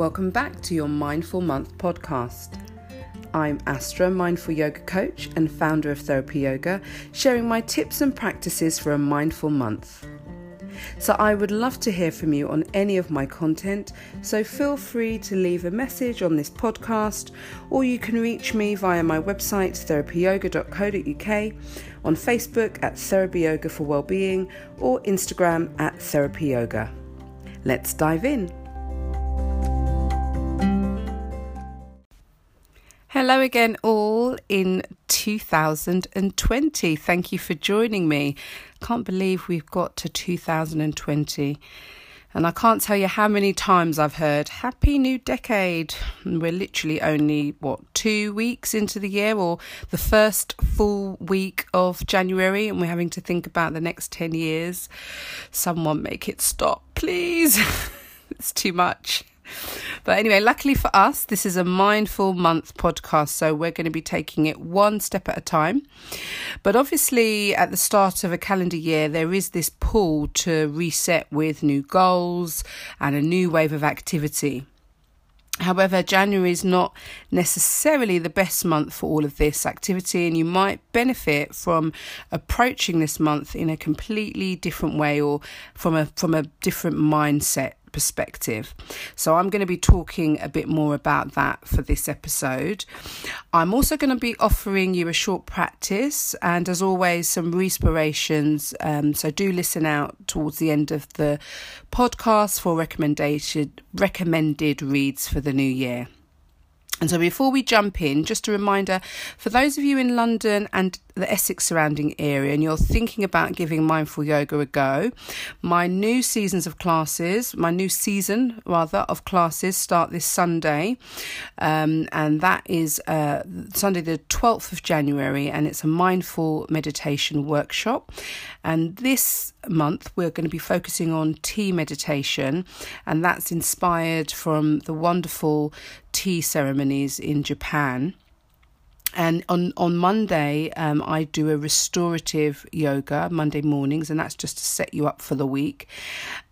Welcome back to your Mindful Month podcast. I'm Astra, mindful yoga coach and founder of Therapy Yoga, sharing my tips and practices for a mindful month. So, I would love to hear from you on any of my content, so feel free to leave a message on this podcast, or you can reach me via my website therapyyoga.co.uk, on Facebook at Therapy Yoga for Wellbeing, or Instagram at Therapy Yoga. Let's dive in. Hello again, all in 2020. Thank you for joining me. Can't believe we've got to 2020. And I can't tell you how many times I've heard Happy New Decade. And we're literally only, what, two weeks into the year or the first full week of January, and we're having to think about the next 10 years. Someone make it stop, please. it's too much. But anyway, luckily for us, this is a mindful month podcast, so we're going to be taking it one step at a time. But obviously, at the start of a calendar year, there is this pull to reset with new goals and a new wave of activity. However, January is not necessarily the best month for all of this activity, and you might benefit from approaching this month in a completely different way or from a from a different mindset perspective. So, I'm going to be talking a bit more about that for this episode. I'm also going to be offering you a short practice and, as always, some respirations. Um, so, do listen out towards the end of the podcast for recommendation recommended reads for the new year. And so, before we jump in, just a reminder for those of you in London and the Essex surrounding area and you're thinking about giving mindful yoga a go, my new seasons of classes, my new season rather of classes start this Sunday, um, and that is uh, Sunday the 12th of January, and it's a mindful meditation workshop. And this month we're going to be focusing on tea meditation, and that's inspired from the wonderful tea ceremonies in Japan. And on, on Monday, um, I do a restorative yoga Monday mornings, and that's just to set you up for the week.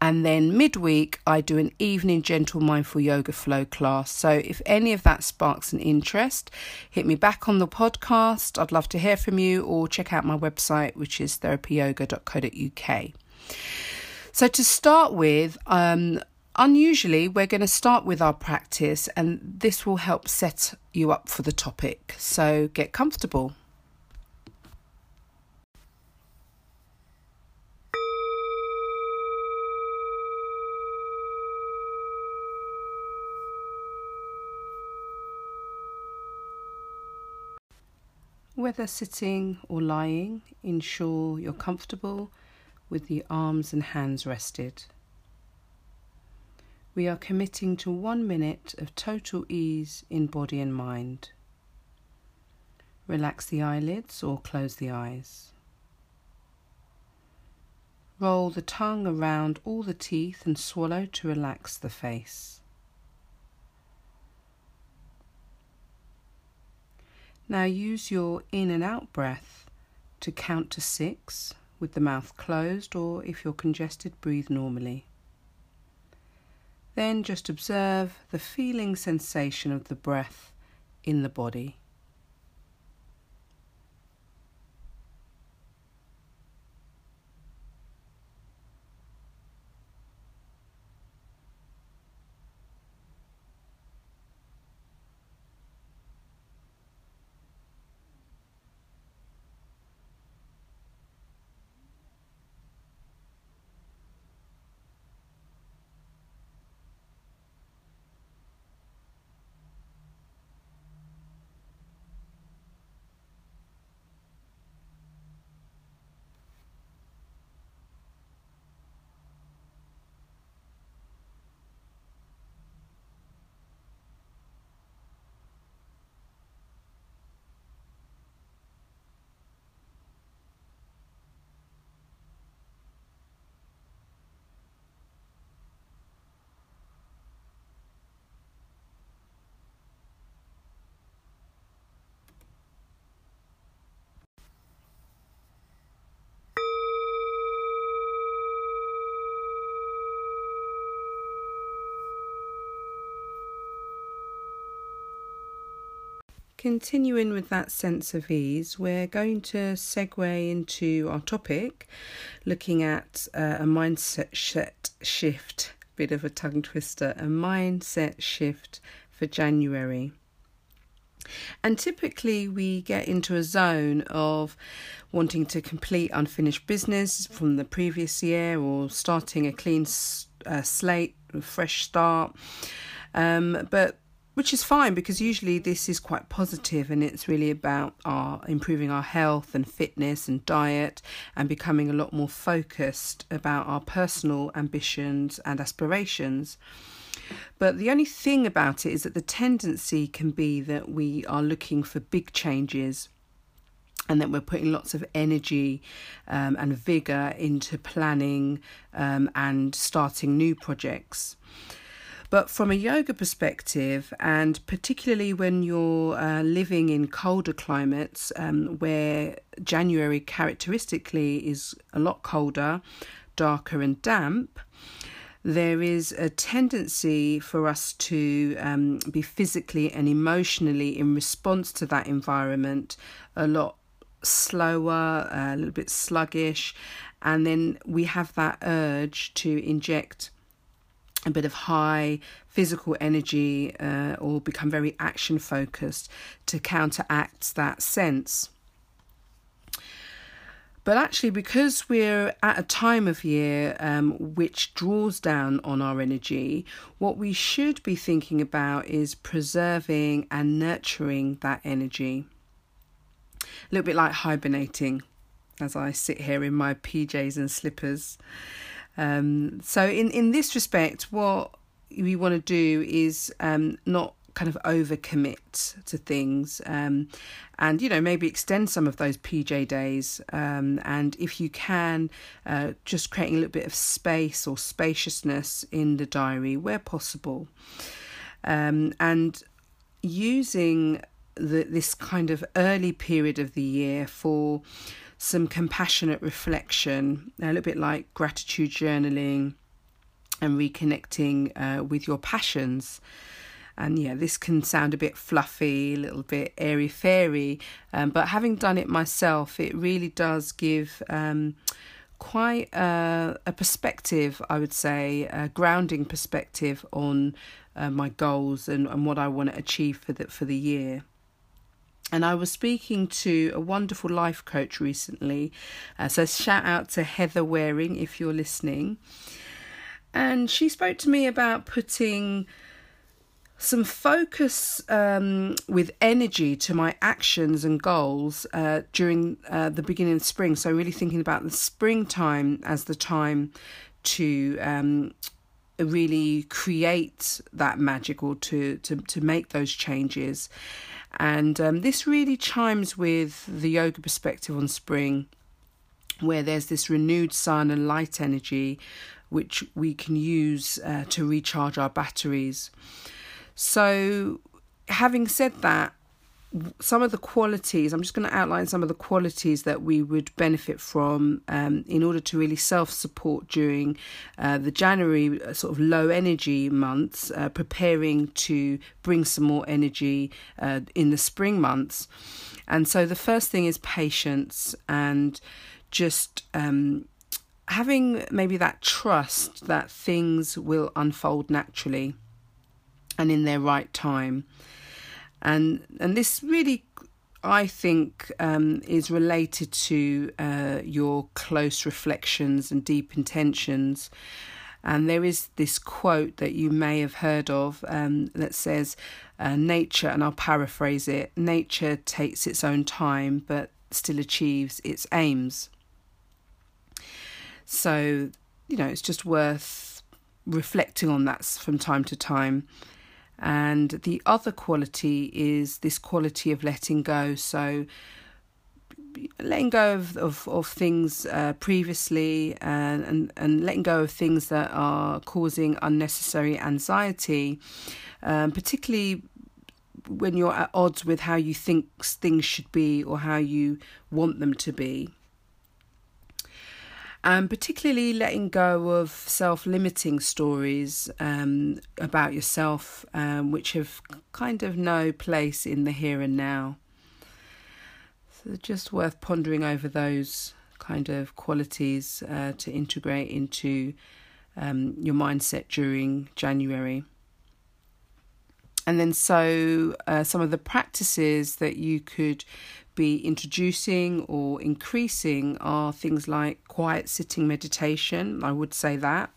And then midweek, I do an evening gentle mindful yoga flow class. So if any of that sparks an interest, hit me back on the podcast. I'd love to hear from you, or check out my website, which is therapyyoga.co.uk. So to start with, um, Unusually, we're going to start with our practice, and this will help set you up for the topic. So get comfortable. Whether sitting or lying, ensure you're comfortable with the arms and hands rested we are committing to one minute of total ease in body and mind. Relax the eyelids or close the eyes. Roll the tongue around all the teeth and swallow to relax the face. Now use your in and out breath to count to six with the mouth closed, or if you're congested, breathe normally. Then just observe the feeling sensation of the breath in the body. Continuing with that sense of ease, we're going to segue into our topic, looking at uh, a mindset shift, bit of a tongue twister, a mindset shift for January. And typically, we get into a zone of wanting to complete unfinished business from the previous year or starting a clean uh, slate, a fresh start. Um, but which is fine because usually this is quite positive and it's really about our improving our health and fitness and diet and becoming a lot more focused about our personal ambitions and aspirations. But the only thing about it is that the tendency can be that we are looking for big changes and that we're putting lots of energy um, and vigour into planning um, and starting new projects. But from a yoga perspective, and particularly when you're uh, living in colder climates um, where January characteristically is a lot colder, darker, and damp, there is a tendency for us to um, be physically and emotionally in response to that environment a lot slower, a little bit sluggish, and then we have that urge to inject a bit of high physical energy uh, or become very action focused to counteract that sense. But actually, because we're at a time of year um, which draws down on our energy, what we should be thinking about is preserving and nurturing that energy. A little bit like hibernating as I sit here in my PJs and slippers. Um, so in in this respect, what we want to do is um, not kind of overcommit to things um, and you know maybe extend some of those pj days um, and if you can uh, just creating a little bit of space or spaciousness in the diary where possible. Um, and using the, this kind of early period of the year for some compassionate reflection, a little bit like gratitude journaling and reconnecting uh, with your passions. And yeah, this can sound a bit fluffy, a little bit airy fairy, um, but having done it myself, it really does give um, quite a, a, perspective, I would say, a grounding perspective on uh, my goals and, and what I want to achieve for the, for the year. And I was speaking to a wonderful life coach recently. Uh, so, shout out to Heather Waring if you're listening. And she spoke to me about putting some focus um, with energy to my actions and goals uh, during uh, the beginning of spring. So, really thinking about the springtime as the time to um, really create that magic or to, to, to make those changes. And um, this really chimes with the yoga perspective on spring, where there's this renewed sun and light energy which we can use uh, to recharge our batteries. So, having said that, some of the qualities, I'm just going to outline some of the qualities that we would benefit from um, in order to really self support during uh, the January uh, sort of low energy months, uh, preparing to bring some more energy uh, in the spring months. And so the first thing is patience and just um, having maybe that trust that things will unfold naturally and in their right time and and this really I think um, is related to uh, your close reflections and deep intentions. And there is this quote that you may have heard of um, that says, uh, Nature, and I'll paraphrase it nature takes its own time but still achieves its aims. So, you know, it's just worth reflecting on that from time to time and the other quality is this quality of letting go. So, letting go of of, of things uh, previously and, and and letting go of things that are causing unnecessary anxiety, um, particularly when you're at odds with how you think things should be or how you want them to be. And particularly letting go of self limiting stories um, about yourself, um, which have kind of no place in the here and now. So, just worth pondering over those kind of qualities uh, to integrate into um, your mindset during January. And then, so uh, some of the practices that you could be introducing or increasing are things like quiet sitting meditation. I would say that,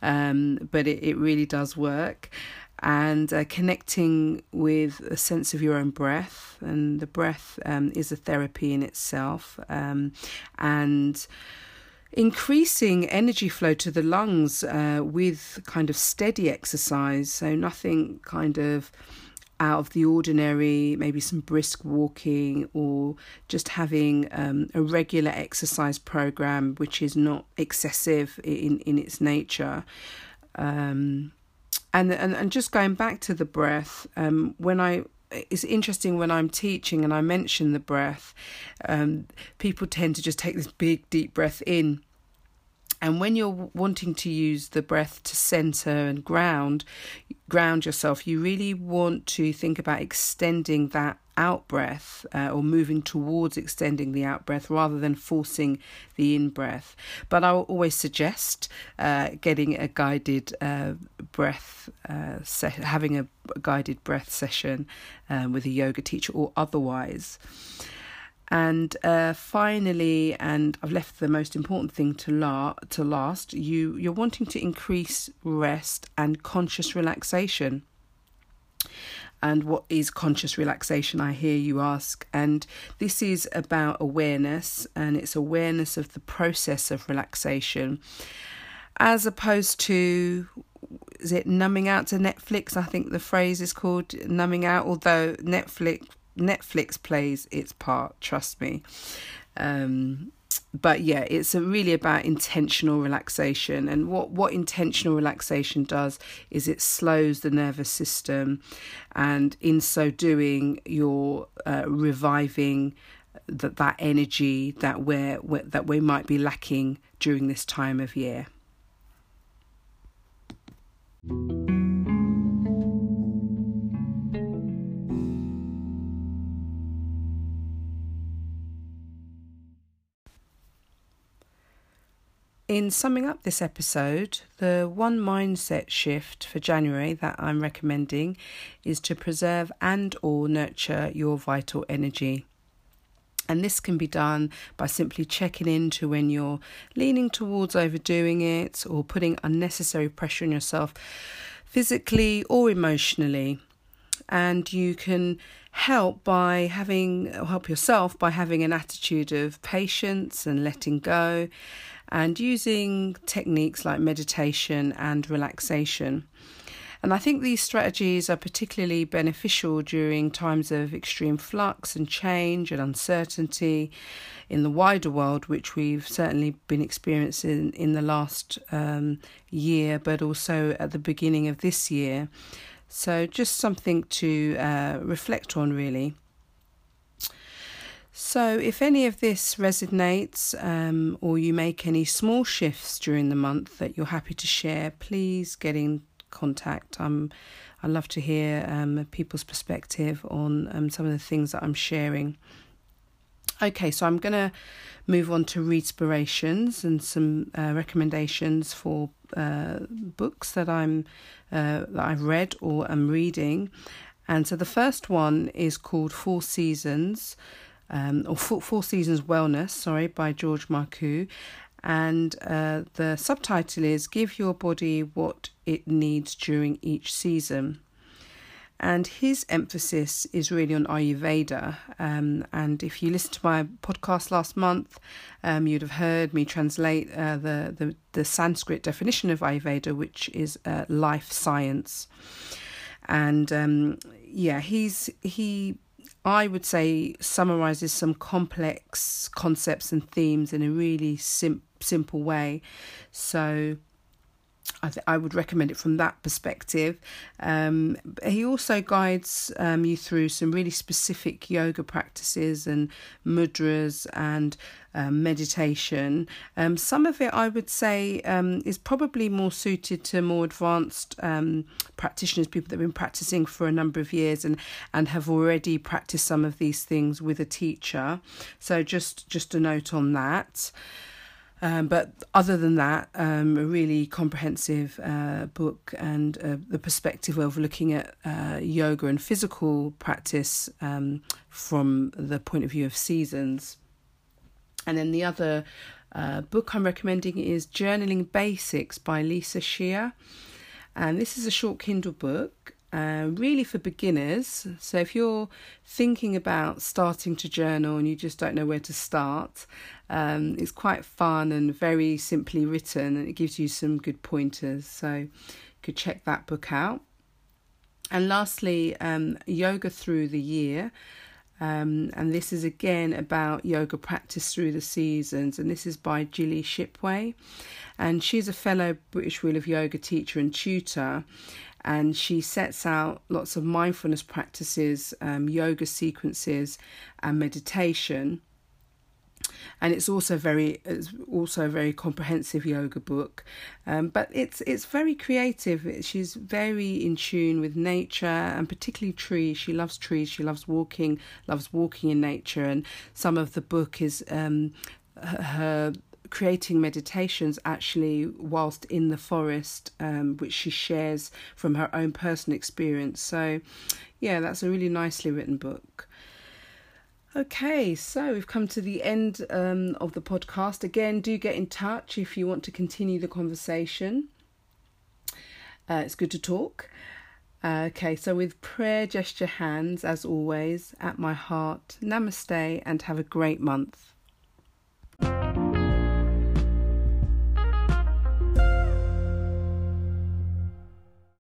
um, but it, it really does work. And uh, connecting with a sense of your own breath, and the breath um, is a therapy in itself. Um, and increasing energy flow to the lungs uh, with kind of steady exercise, so nothing kind of out of the ordinary, maybe some brisk walking or just having um, a regular exercise program which is not excessive in, in its nature. Um, and, and and just going back to the breath, um, when I it's interesting when I'm teaching and I mention the breath, um, people tend to just take this big deep breath in and when you're wanting to use the breath to center and ground, ground yourself, you really want to think about extending that out breath uh, or moving towards extending the out breath rather than forcing the in breath. But I will always suggest uh, getting a guided uh, breath, uh, se- having a guided breath session um, with a yoga teacher or otherwise. And uh, finally, and I've left the most important thing to la- to last. You you're wanting to increase rest and conscious relaxation. And what is conscious relaxation? I hear you ask. And this is about awareness, and it's awareness of the process of relaxation, as opposed to is it numbing out to Netflix? I think the phrase is called numbing out. Although Netflix Netflix plays its part, trust me. Um, but yeah, it's really about intentional relaxation. And what, what intentional relaxation does is it slows the nervous system, and in so doing, you're uh, reviving that that energy that we're, that we might be lacking during this time of year. In summing up this episode, the one mindset shift for January that I'm recommending is to preserve and or nurture your vital energy. And this can be done by simply checking into when you're leaning towards overdoing it or putting unnecessary pressure on yourself physically or emotionally. And you can help by having help yourself by having an attitude of patience and letting go and using techniques like meditation and relaxation. And I think these strategies are particularly beneficial during times of extreme flux and change and uncertainty in the wider world, which we've certainly been experiencing in the last um, year, but also at the beginning of this year. So, just something to uh, reflect on, really. So, if any of this resonates um, or you make any small shifts during the month that you're happy to share, please get in contact. Um, I love to hear um, people's perspective on um, some of the things that I'm sharing. Okay, so I'm going to move on to inspirations and some uh, recommendations for uh, books that I'm uh, that I've read or am reading. And so the first one is called Four Seasons um, or Four, Four Seasons Wellness, sorry, by George Marcoux. And uh, the subtitle is Give Your Body What It Needs During Each Season. And his emphasis is really on Ayurveda. Um, and if you listened to my podcast last month, um, you'd have heard me translate uh, the, the, the Sanskrit definition of Ayurveda, which is uh, life science. And um, yeah, he's he I would say summarizes some complex concepts and themes in a really sim- simple way. So I, th- I would recommend it from that perspective. Um, he also guides um, you through some really specific yoga practices and mudras and um, meditation. Um, some of it, I would say, um, is probably more suited to more advanced um, practitioners, people that have been practicing for a number of years and, and have already practiced some of these things with a teacher. So just just a note on that. Um, but other than that, um, a really comprehensive uh, book and uh, the perspective of looking at uh, yoga and physical practice um, from the point of view of seasons. And then the other uh, book I'm recommending is Journaling Basics by Lisa Shea. And this is a short Kindle book uh, really for beginners. So if you're thinking about starting to journal and you just don't know where to start, um, it's quite fun and very simply written, and it gives you some good pointers. So you could check that book out. And lastly, um, Yoga Through the Year. Um, and this is again about yoga practice through the seasons, and this is by Gilly Shipway. And she's a fellow British Wheel of Yoga teacher and tutor, and she sets out lots of mindfulness practices, um, yoga sequences, and meditation. And it's also very, it's also a very comprehensive yoga book, um, but it's it's very creative. She's very in tune with nature and particularly trees. She loves trees. She loves walking, loves walking in nature, and some of the book is um, her creating meditations actually whilst in the forest, um, which she shares from her own personal experience. So, yeah, that's a really nicely written book. Okay, so we've come to the end um, of the podcast. Again, do get in touch if you want to continue the conversation. Uh, it's good to talk. Uh, okay, so with prayer gesture hands, as always, at my heart, namaste, and have a great month.